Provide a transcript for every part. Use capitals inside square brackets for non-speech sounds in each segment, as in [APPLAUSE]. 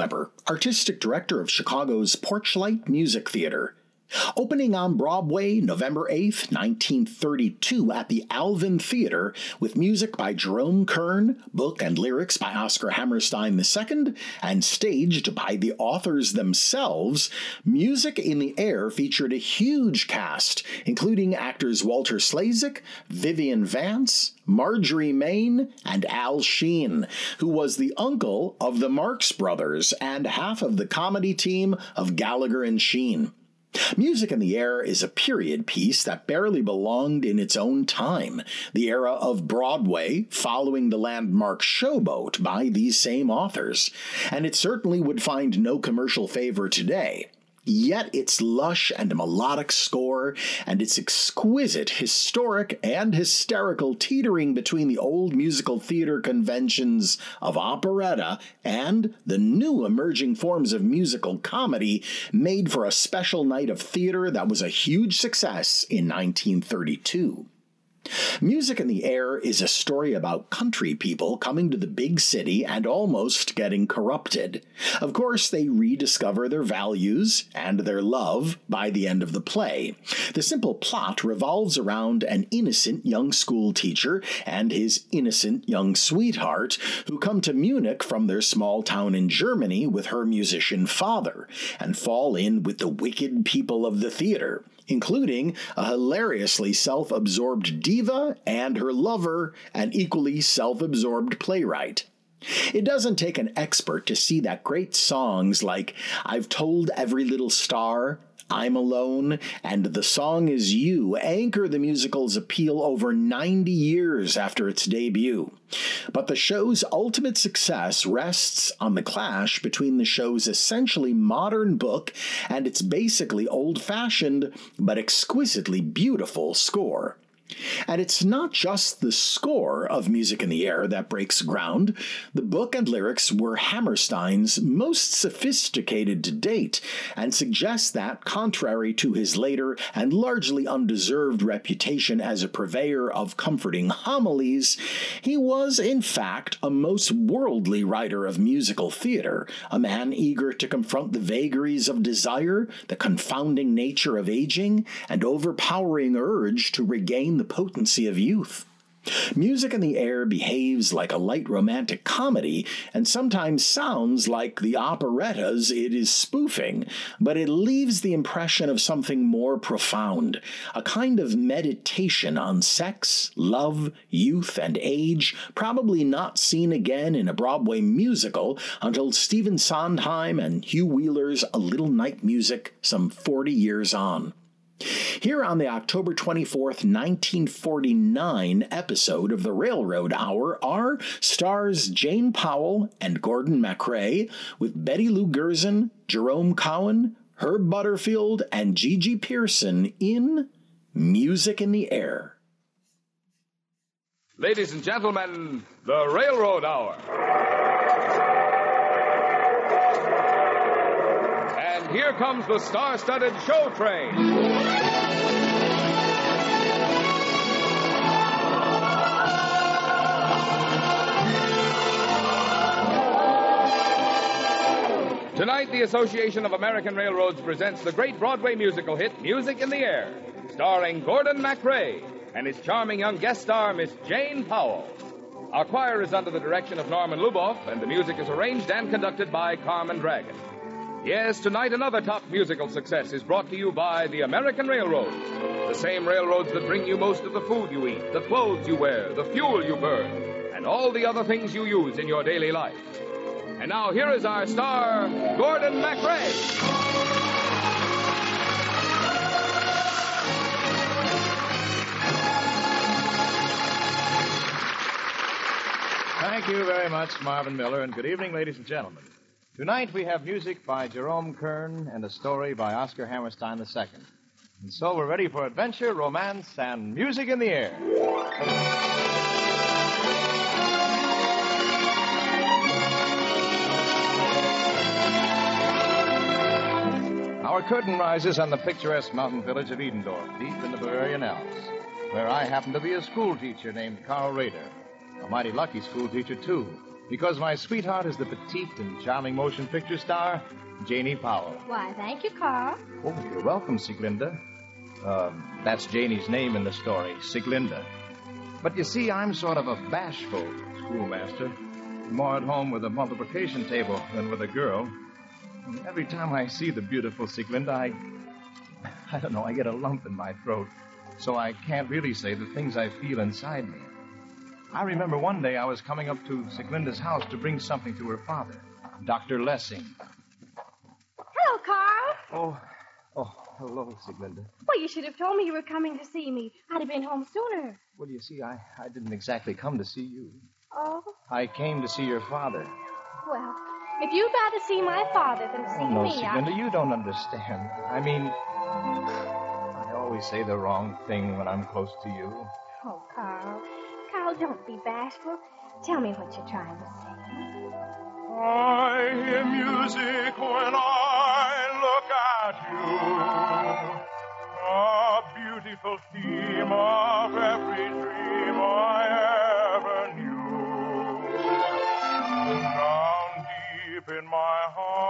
Weber, artistic director of Chicago's Porchlight Music Theater. Opening on Broadway November 8, 1932, at the Alvin Theater, with music by Jerome Kern, book and lyrics by Oscar Hammerstein II, and staged by the authors themselves, Music in the Air featured a huge cast, including actors Walter Slezak, Vivian Vance, Marjorie Main, and Al Shean, who was the uncle of the Marx Brothers and half of the comedy team of Gallagher and Shean. Music in the Air is a period piece that barely belonged in its own time, the era of Broadway, following the landmark Showboat by these same authors, and it certainly would find no commercial favor today. Yet its lush and melodic score and its exquisite historic and hysterical teetering between the old musical theater conventions of operetta and the new emerging forms of musical comedy made for a special night of theater that was a huge success in 1932. Music in the Air is a story about country people coming to the big city and almost getting corrupted. Of course, they rediscover their values and their love by the end of the play. The simple plot revolves around an innocent young school teacher and his innocent young sweetheart who come to Munich from their small town in Germany with her musician father and fall in with the wicked people of the theater including a hilariously self absorbed diva and her lover, an equally self absorbed playwright. It doesn't take an expert to see that great songs like I've Told Every Little Star I'm Alone, and The Song Is You anchor the musical's appeal over 90 years after its debut. But the show's ultimate success rests on the clash between the show's essentially modern book and its basically old fashioned but exquisitely beautiful score. And it's not just the score of Music in the Air that breaks ground. The book and lyrics were Hammerstein's most sophisticated to date, and suggest that, contrary to his later and largely undeserved reputation as a purveyor of comforting homilies, he was, in fact, a most worldly writer of musical theater, a man eager to confront the vagaries of desire, the confounding nature of aging, and overpowering urge to regain the potency of youth. Music in the Air behaves like a light romantic comedy and sometimes sounds like the operettas it is spoofing, but it leaves the impression of something more profound, a kind of meditation on sex, love, youth, and age, probably not seen again in a Broadway musical until Stephen Sondheim and Hugh Wheeler's A Little Night Music some 40 years on. Here on the October 24th, 1949 episode of the Railroad Hour are stars Jane Powell and Gordon MacRae with Betty Lou Gerson, Jerome Cowan, Herb Butterfield, and Gigi Pearson in Music in the Air. Ladies and gentlemen, the Railroad Hour. Here comes the star studded show train. Tonight, the Association of American Railroads presents the great Broadway musical hit, Music in the Air, starring Gordon MacRae and his charming young guest star, Miss Jane Powell. Our choir is under the direction of Norman Luboff, and the music is arranged and conducted by Carmen Dragon. Yes, tonight another top musical success is brought to you by the American Railroads. The same railroads that bring you most of the food you eat, the clothes you wear, the fuel you burn, and all the other things you use in your daily life. And now here is our star, Gordon MacRae. Thank you very much, Marvin Miller, and good evening, ladies and gentlemen. Tonight we have music by Jerome Kern and a story by Oscar Hammerstein II. And so we're ready for adventure, romance, and music in the air. Our curtain rises on the picturesque mountain village of Edendorf, deep in the Bavarian Alps, where I happen to be a schoolteacher named Carl Rader. A mighty lucky schoolteacher, too. Because my sweetheart is the petite and charming motion picture star, Janie Powell. Why, thank you, Carl. Oh, you're welcome, Sieglinde. Uh, that's Janie's name in the story, Sieglinde. But you see, I'm sort of a bashful schoolmaster. More at home with a multiplication table than with a girl. And every time I see the beautiful Sieglinde, I. [LAUGHS] I don't know, I get a lump in my throat. So I can't really say the things I feel inside me. I remember one day I was coming up to Sieglinde's house to bring something to her father, Dr. Lessing. Hello, Carl. Oh, oh, hello, Sieglinde. Well, you should have told me you were coming to see me. I'd have been home sooner. Well, you see, I, I didn't exactly come to see you. Oh, I came to see your father. well, if you'd rather see my father than see Oh, no, me, Sieglinde, you don't understand. I mean, [SIGHS] I always say the wrong thing when I'm close to you. Oh, Carl. Carl, don't be bashful. Tell me what you're trying to say. I hear music when I look at you. A beautiful theme of every dream I ever knew. Down deep in my heart,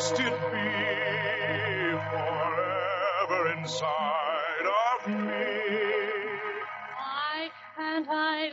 Must it be forever inside of me? Why can't I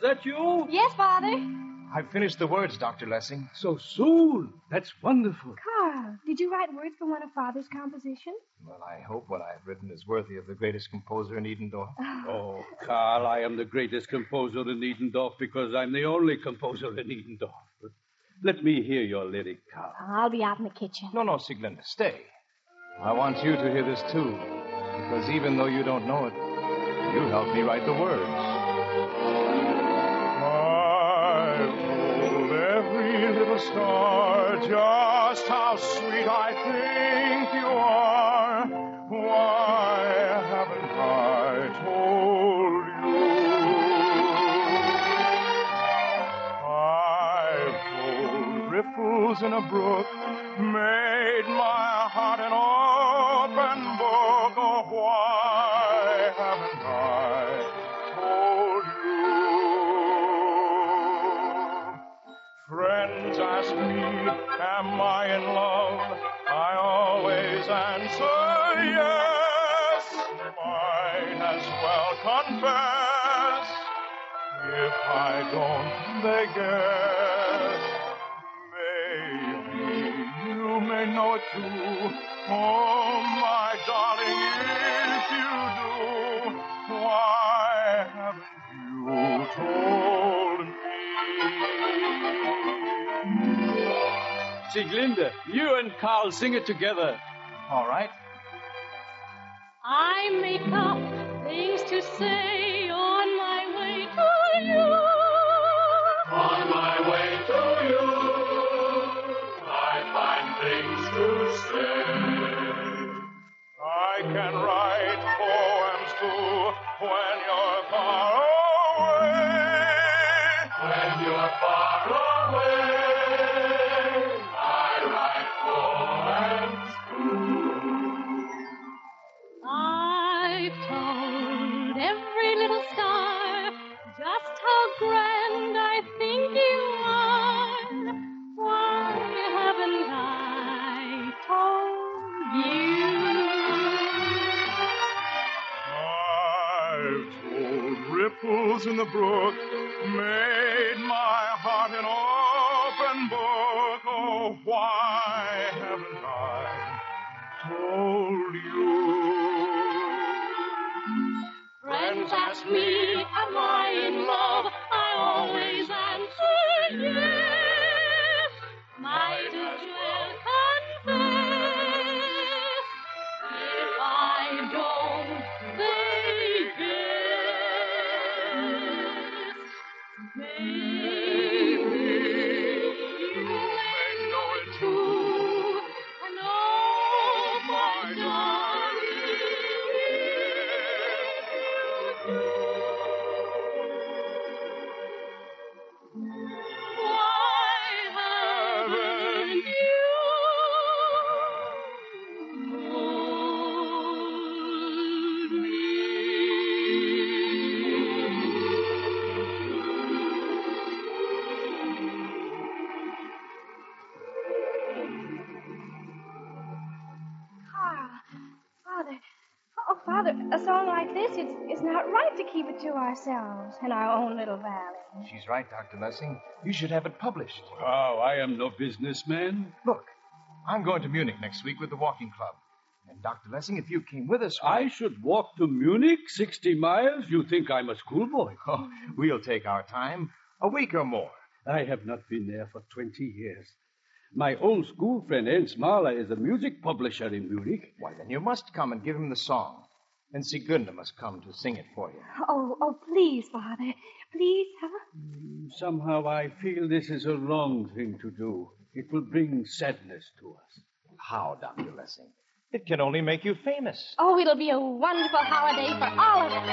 is that you? Yes, Father. I've finished the words, Dr. Lessing. So soon. That's wonderful. Carl, did you write words for one of Father's compositions? Well, I hope what I've written is worthy of the greatest composer in Edendorf. Ah. Oh, Carl, I am the greatest composer in Edendorf because I'm the only composer in Edendorf. Let me hear your lyric, Carl. I'll be out in the kitchen. No, no, Sieglinde, stay. I want you to hear this too, because even though you don't know it, you helped me write the words. Star just how sweet I think you are. Why haven't I told you? I've told ripples in a brook, made my heart an open don't, they guess. Maybe you may know it too. Oh, my darling, if you do, why haven't you told me? Sieglinde, you and Carl sing it together. All right. I make up things to say in the brook, made my heart an open book. Oh, why ourselves in our own little valley. She's right, Dr. Lessing. You should have it published. Oh, I am no businessman. Look, I'm going to Munich next week with the walking club. And Dr. Lessing, if you came with us, why- I should walk to Munich 60 miles? You think I'm a schoolboy? [LAUGHS] Oh, we'll take our time. A week or more. I have not been there for 20 years. My old school friend Ernst Mahler is a music publisher in Munich. Why, then you must come and give him the song. And Sieglinde must come to sing it for you. Oh, oh, please, Father. Please, huh? Mm, somehow I feel this is a wrong thing to do. It will bring sadness to us. How, Dr. Lessing? It can only make you famous. Oh, it'll be a wonderful holiday for all of us.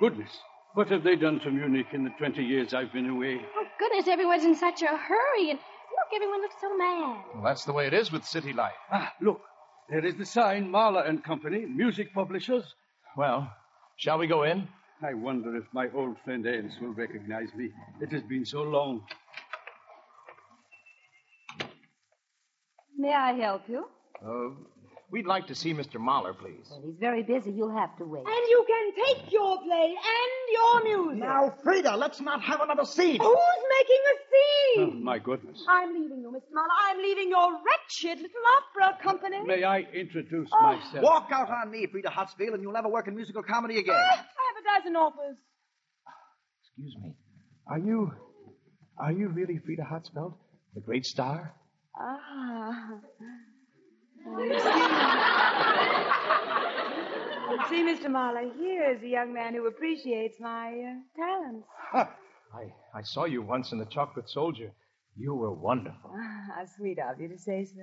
Goodness. What have they done to Munich in the 20 years I've been away? Oh, goodness, everyone's in such a hurry. And look, everyone looks so mad. Well, that's the way it is with city life. Ah, look. There is the sign, Mahler and Company, music publishers. Well, shall we go in? I wonder if my old friend Ernst will recognize me. It has been so long. May I help you? Uh, we'd like to see Mr. Mahler, please. Well, he's very busy. You'll have to wait. And you can take your play and your music. Now, Frida, let's not have another scene. Who's making a scene? Oh, scene? my goodness. I'm leaving you, Mr. Mahler. I'm leaving your wretched little opera company. May I introduce Oh. myself? Walk out on me, Frida Hatzfeld, and you'll never work in musical comedy again. Ah, I have a dozen offers. Excuse me. Are you. Are you really Frida Hatzfeld? The great star? Ah. [LAUGHS] See, Mr. Mahler, here is a young man who appreciates my uh, talents. [LAUGHS] I, I saw you once in the Chocolate Soldier. You were wonderful. Ah, how sweet of you to say so.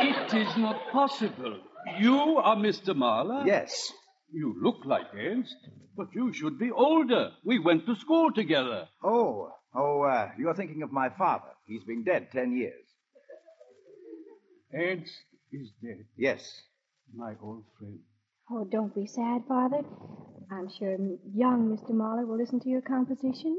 It is not possible. You are Mr. Mahler? Yes. You look like Ernst, but you should be older. We went to school together. Oh, oh, uh, you're thinking of my father. He's been dead ten years. Ernst is dead. Yes. My old friend. Oh, don't be sad, Father. I'm sure young Mr. Mahler will listen to your composition.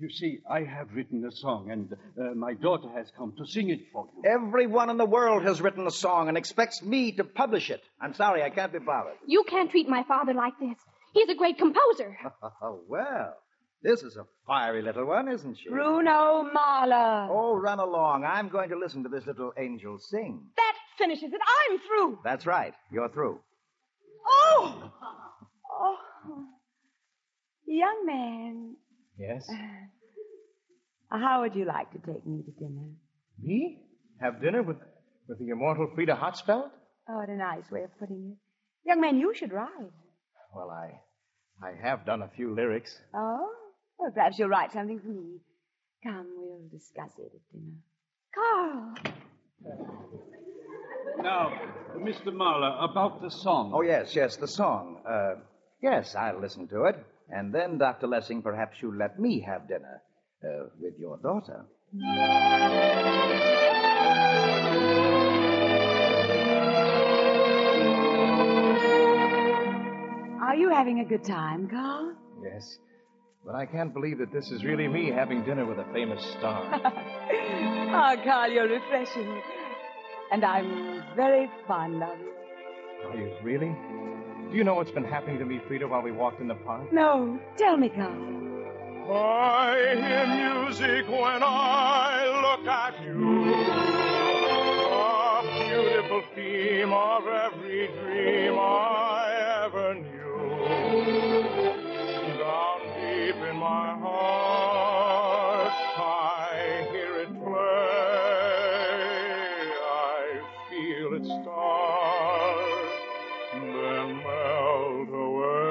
You see, I have written a song, and uh, my daughter has come to sing it for you. Everyone in the world has written a song and expects me to publish it. I'm sorry, I can't be bothered. You can't treat my father like this. He's a great composer. Oh, [LAUGHS] well. This is a fiery little one, isn't she? Bruno Mahler. Oh, run along. I'm going to listen to this little angel sing. That finishes it. I'm through. That's right. You're through. Oh! Oh. Young man, Yes? Uh, how would you like to take me to dinner? Me? Have dinner with, with the immortal Frida Hatzfeld? Oh, what a nice way of putting it. Young man, you should write. Well, I. I have done a few lyrics. Oh? Well, perhaps you'll write something for me. Come, we'll discuss it at dinner. Carl. Now, Mr. Mahler, about the song. Oh, yes, yes, the song. Uh, yes, I'll listen to it. And then, Dr. Lessing, perhaps you'll let me have dinner uh, with your daughter. Are you having a good time, Carl? Yes. But I can't believe that this is really me having dinner with a famous star. Oh, [LAUGHS] Carl, you're refreshing. And I'm very fond of you. Are you really? Do you know what's been happening to me, Frida, while we walked in the park? No, tell me, Carl. I hear music when I look at you. A beautiful theme of every dream I my heart, I hear it play. I feel it start, then melt away.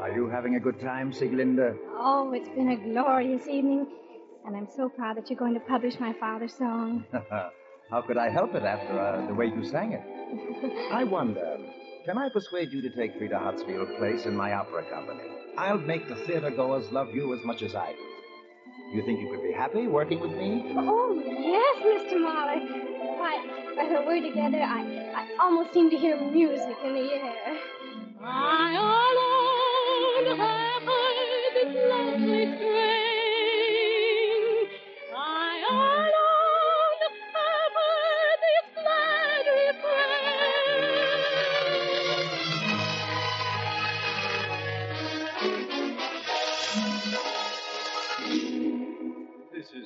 Are you having a good time, Sieglinde? Oh, it's been a glorious evening. And I'm so proud that you're going to publish my father's song. [LAUGHS] How could I help it after uh, the way you sang it? [LAUGHS] I wonder, can I persuade you to take Frida Hatzfeld's place in my opera company? I'll make the theater goers love you as much as I do. Do you think you could be happy working with me? Oh, yes, Mr. Mahler. Why, when we're together, I, I almost seem to hear music in the air. I alone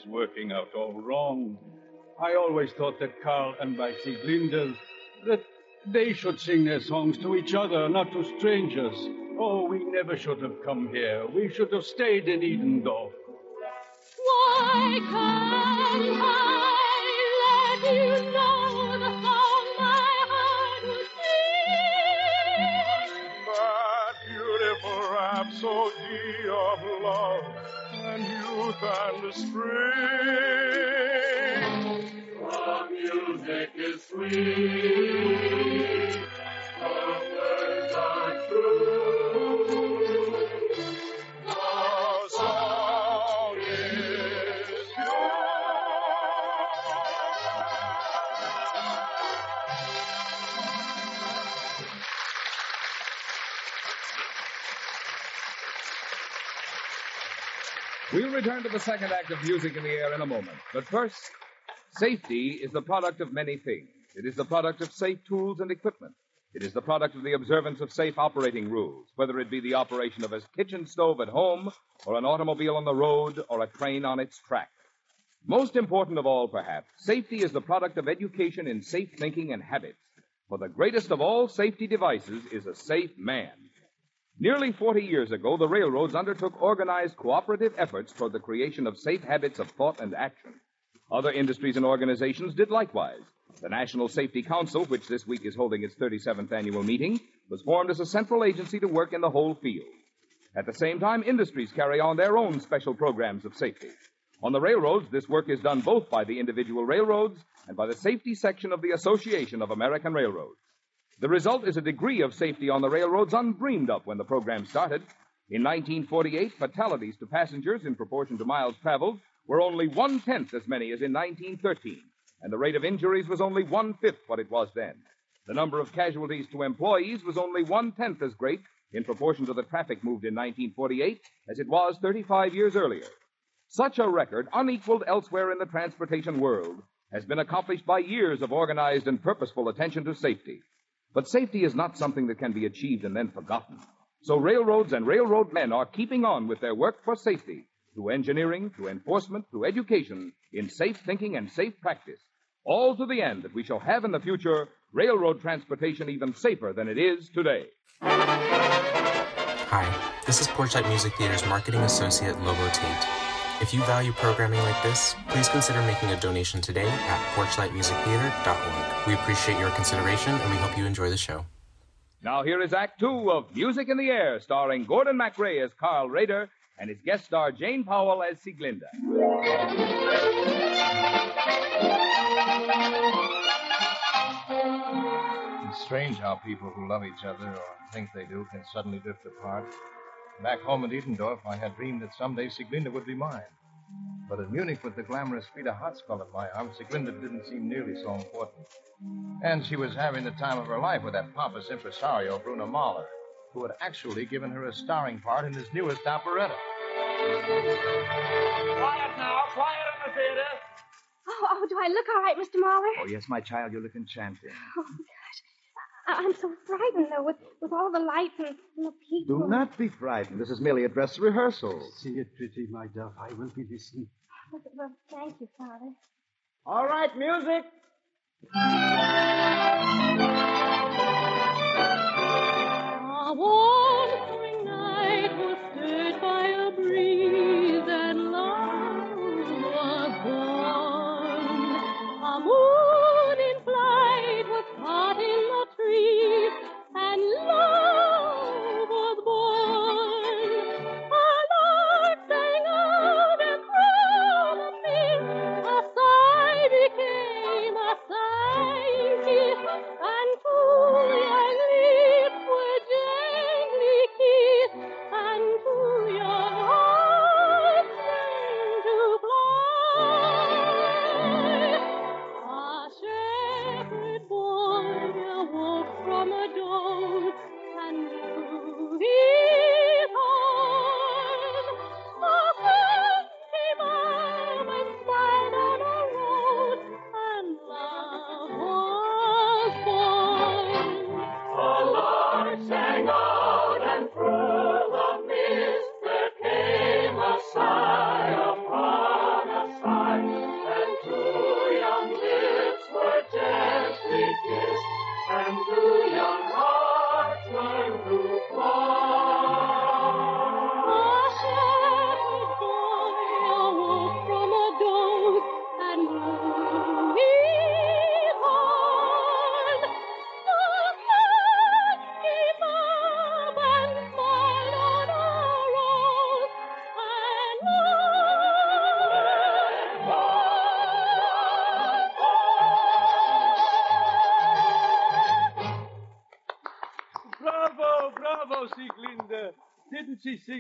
working out all wrong. I always thought that Carl and my Sieglinde, that they should sing their songs to each other, not to strangers. Oh, we never should have come here. We should have stayed in Edendorf. Why can't I let you know the song my heart would sing? That beautiful rhapsody of love and youth and spring. The music is sweet, return to the second act of Music in the Air in a moment. But first, safety is the product of many things. It is the product of safe tools and equipment. It is the product of the observance of safe operating rules, whether it be the operation of a kitchen stove at home, or an automobile on the road, or a train on its track. Most important of all, perhaps, safety is the product of education in safe thinking and habits. For the greatest of all safety devices is a safe man. Nearly 40 years ago, the railroads undertook organized cooperative efforts toward the creation of safe habits of thought and action. Other industries and organizations did likewise. The National Safety Council, which this week is holding its 37th annual meeting, was formed as a central agency to work in the whole field. At the same time, industries carry on their own special programs of safety. On the railroads, this work is done both by the individual railroads and by the safety section of the Association of American Railroads. The result is a degree of safety on the railroads undreamed of when the program started. In 1948, fatalities to passengers in proportion to miles traveled were only one tenth as many as in 1913, and the rate of injuries was only one fifth what it was then. The number of casualties to employees was only one tenth as great in proportion to the traffic moved in 1948 as it was 35 years earlier. Such a record, unequaled elsewhere in the transportation world, has been accomplished by years of organized and purposeful attention to safety. But safety is not something that can be achieved and then forgotten. So railroads and railroad men are keeping on with their work for safety through engineering, through enforcement, through education, in safe thinking and safe practice. All to the end that we shall have in the future railroad transportation even safer than it is today. Hi, this is Porchlight Music Theater's marketing associate Lobo Tate. If you value programming like this, please consider making a donation today at porchlightmusictheater.org. We appreciate your consideration and we hope you enjoy the show. Now here is Act Two of Music in the Air, starring Gordon MacRae as Carl Rader and his guest star Jane Powell as Sieglinde. It's strange how people who love each other or think they do can suddenly drift apart. Back home at Edendorf, I had dreamed that someday Sieglinde would be mine. But in Munich, with the glamorous Frida Hatzfeld at my arm, Sieglinde didn't seem nearly so important. And she was having the time of her life with that pompous impresario, Bruno Mahler, who had actually given her a starring part in his newest operetta. Quiet now, quiet in the theater. Oh, oh, do I look all right, Mr. Mahler? Oh, yes, my child, you look enchanting. Oh, gosh. I- I'm so frightened, though, with, with all the lights and, and the people. Do not be frightened. This is merely a dress rehearsal. Sing it pretty, my dove. I will be listening. Well, well, thank you, Father. All right, music. Ah, a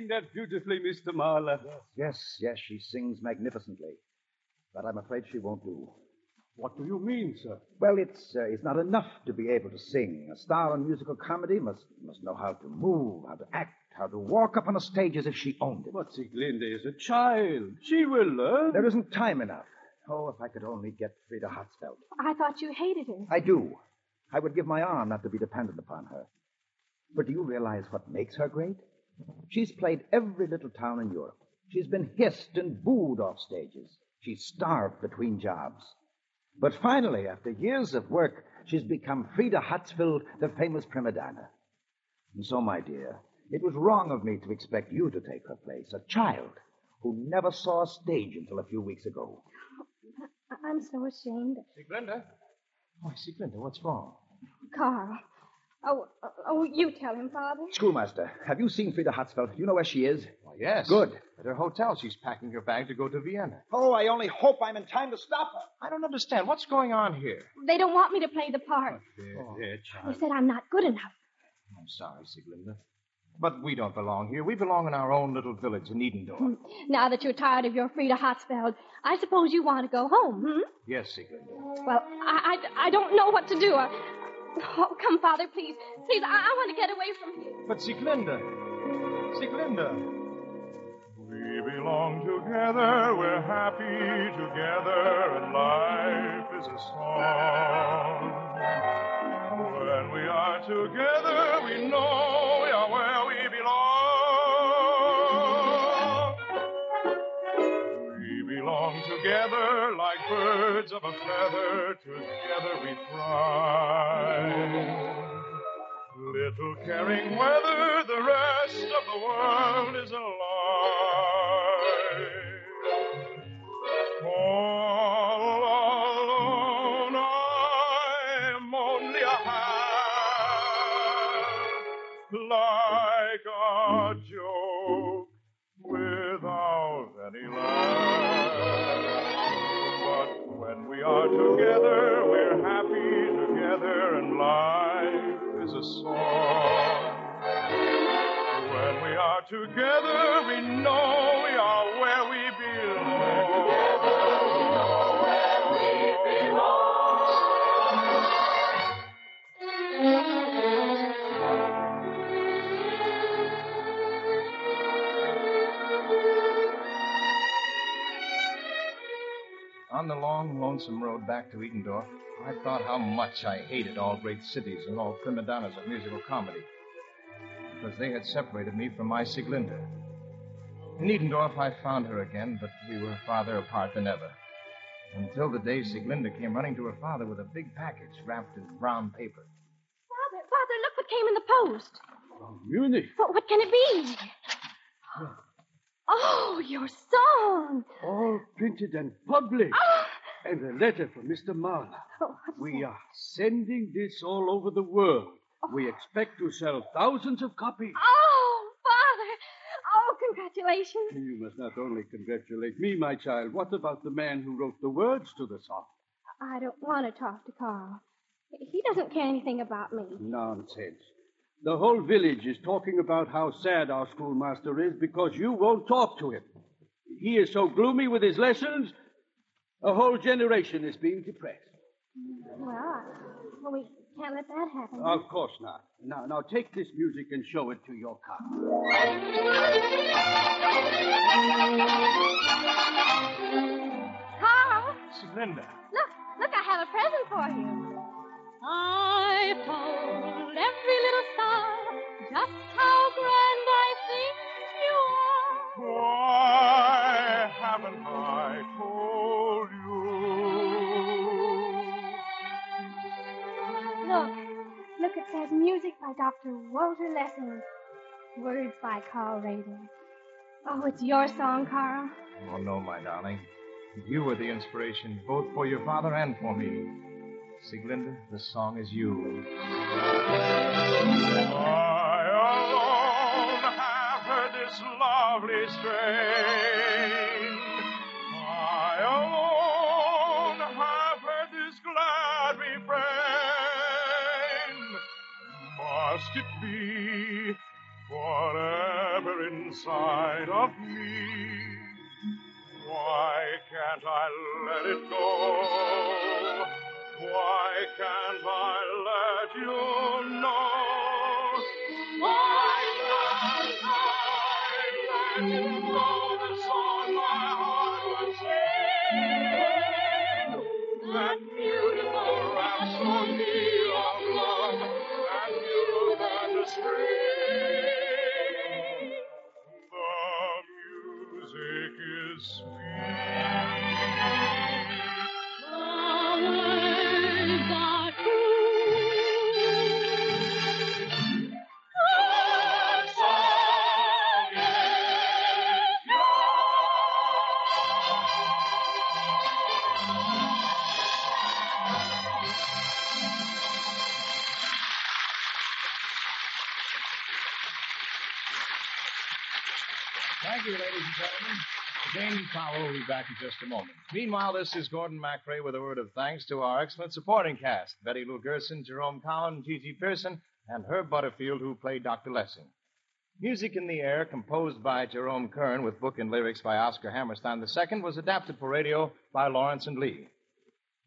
sing that beautifully, Mr. Mahler? Yes, yes, she sings magnificently. But I'm afraid she won't do. What do you mean, sir? Well, it's uh, it's not enough to be able to sing. A star in musical comedy must must know how to move, how to act, how to walk up on a stage as if she owned it. But Sieglinde is a child. She will learn. There isn't time enough. Oh, if I could only get Frida Hatzfeld. I thought you hated her. I do. I would give my arm not to be dependent upon her. But do you realize what makes her great? She's played every little town in Europe. She's been hissed and booed off stages. She's starved between jobs. But finally, after years of work, she's become Frida Hatzfeld, the famous prima donna. And so, my dear, it was wrong of me to expect you to take her place, a child who never saw a stage until a few weeks ago. I- I'm so ashamed. See, Sieglinde? Oh, Sieglinde, what's wrong? Carl. Oh, oh, oh, you tell him, Father. Schoolmaster, have you seen Frida Hatzfeld? You know where she is? Why, yes. Good. At her hotel, she's packing her bag to go to Vienna. Oh, I only hope I'm in time to stop her. I don't understand. What's going on here? They don't want me to play the part. There, Oh. there, They child. said I'm not good enough. I'm sorry, Sieglinde. But we don't belong here. We belong in our own little village in Edendorf. Now that you're tired of your Frida Hatzfeld, I suppose you want to go home, hmm? Yes, Sieglinde. Well, I, I, I don't know what to do. I, oh, come, Father, please. Please, I, I want to get away from here. But Sieglinde. Sieglinde. We belong together, we're happy together, and life is a song. When we are together, we know birds of a feather, together we fly. Little caring whether the rest of the world is alive. Together, we're happy together, and life is a song. When we are together, On the long, lonesome road back to Edendorf, I thought how much I hated all great cities and all prima donnas of musical comedy. Because they had separated me from my Sieglinde. In Edendorf, I found her again, but we were farther apart than ever. Until the day Sieglinde came running to her father with a big package wrapped in brown paper. Father, Father, look what came in the post. From Munich. What, what can it be? Oh, your song. All printed and published. Ah! And a letter from Mr. Mahler. Oh, We that? are sending this all over the world. We expect to sell thousands of copies. Oh, Father. Oh, congratulations. You must not only congratulate me, my child. What about the man who wrote the words to the song? I don't want to talk to Carl. He doesn't care anything about me. Nonsense. The whole village is talking about how sad our schoolmaster is because you won't talk to him. He is so gloomy with his lessons, a whole generation is being depressed. Well, well, we can't let that happen. Of course not. Now, now take this music and show it to your car. Carl, Sieglinde. look, look, I have a present for you. I told every little star just look, music by Dr. Walter Lessing. Words by Carl Rader. Oh, it's your song, Carl. Oh, no, my darling. You were the inspiration, both for your father and for me. Sieglinde, the song is you. I alone have heard this lovely strain. Must it be forever inside of me? Why can't I let it go? Why can't I let you know? Will be back in just a moment. Meanwhile, this is Gordon MacRae with a word of thanks to our excellent supporting cast Betty Lou Gerson, Jerome Cowan, Gigi Pearson, and Herb Butterfield, who played Dr. Lessing. Music in the Air, composed by Jerome Kern with book and lyrics by Oscar Hammerstein II, was adapted for radio by Lawrence and Lee.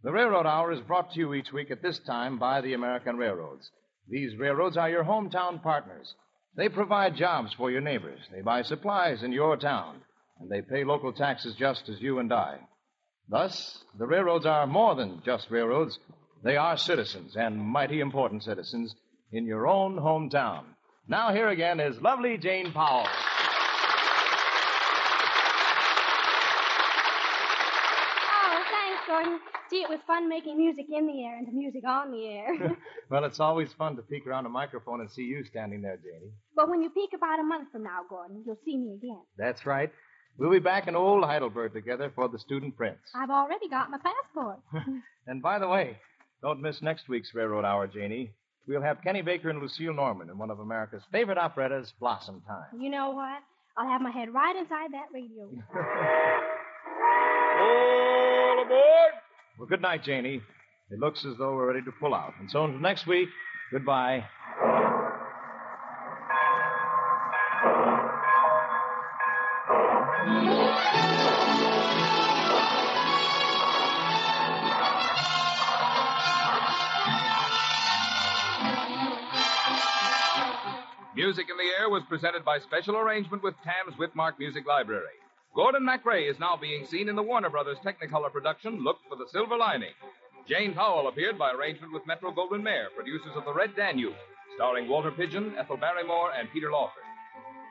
The Railroad Hour is brought to you each week at this time by the American Railroads. These railroads are your hometown partners. They provide jobs for your neighbors. They buy supplies in your town. And they pay local taxes just as you and I. Thus, the railroads are more than just railroads. They are citizens, and mighty important citizens, in your own hometown. Now, here again is lovely Jane Powell. Oh, thanks, Gordon. See, it was fun making music in the air and the music on the air. [LAUGHS] [LAUGHS] well, it's always fun to peek around a microphone and see you standing there, Janie. but when you peek about a month from now, Gordon, you'll see me again. That's right. We'll be back in old Heidelberg together for the student prince. I've already got my passport. [LAUGHS] And by the way, don't miss next week's Railroad Hour, Janie. We'll have Kenny Baker and Lucille Norman in one of America's favorite operettas, Blossom Time. you know what? I'll have my head right inside that radio. [LAUGHS] All aboard! Well, good night, Janie. It looks as though we're ready to pull out. And so until next week, goodbye. Music in the Air was presented by special arrangement with Tams-Witmark Music Library. Gordon MacRae is now being seen in the Warner Brothers Technicolor production, Look for the Silver Lining. Jane Powell appeared by arrangement with Metro Goldwyn Mayer, producers of The Red Danube, starring Walter Pidgeon, Ethel Barrymore, and Peter Lawford.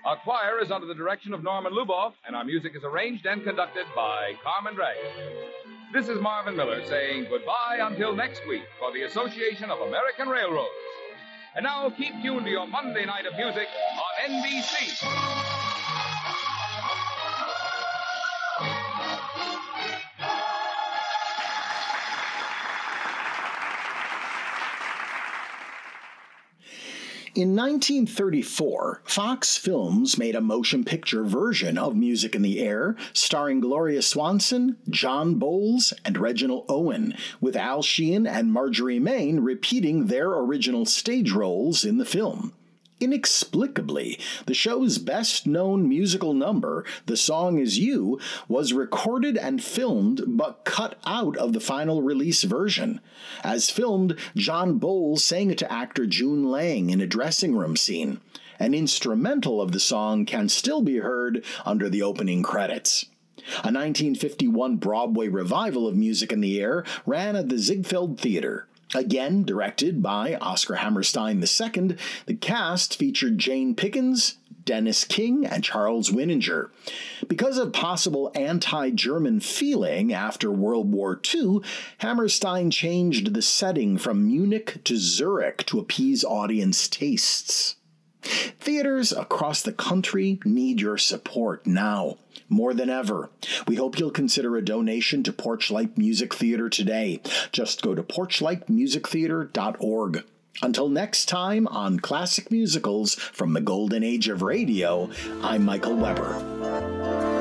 Our choir is under the direction of Norman Luboff, and our music is arranged and conducted by Carmen Dragon. This is Marvin Miller saying goodbye until next week for the Association of American Railroads. And now keep tuned to your Monday night of music on NBC. In 1934, Fox Films made a motion picture version of Music in the Air starring Gloria Swanson, John Boles, and Reginald Owen, with Al Shean and Marjorie Main repeating their original stage roles in the film. Inexplicably, the show's best known musical number, The Song Is You, was recorded and filmed but cut out of the final release version. As filmed, John Boles sang it to actor June Lang in a dressing room scene. An instrumental of the song can still be heard under the opening credits. A 1951 Broadway revival of Music in the Air ran at the Ziegfeld Theater. Again directed by Oscar Hammerstein II, the cast featured Jane Pickens, Dennis King, and Charles Winninger. Because of possible anti German feeling after World War II, Hammerstein changed the setting from Munich to Zurich to appease audience tastes. Theaters across the country need your support now, more than ever. We hope you'll consider a donation to Porchlight Music Theater today. Just go to porchlightmusictheater.org. Until next time on Classic Musicals from the Golden Age of Radio, I'm Michael Weber.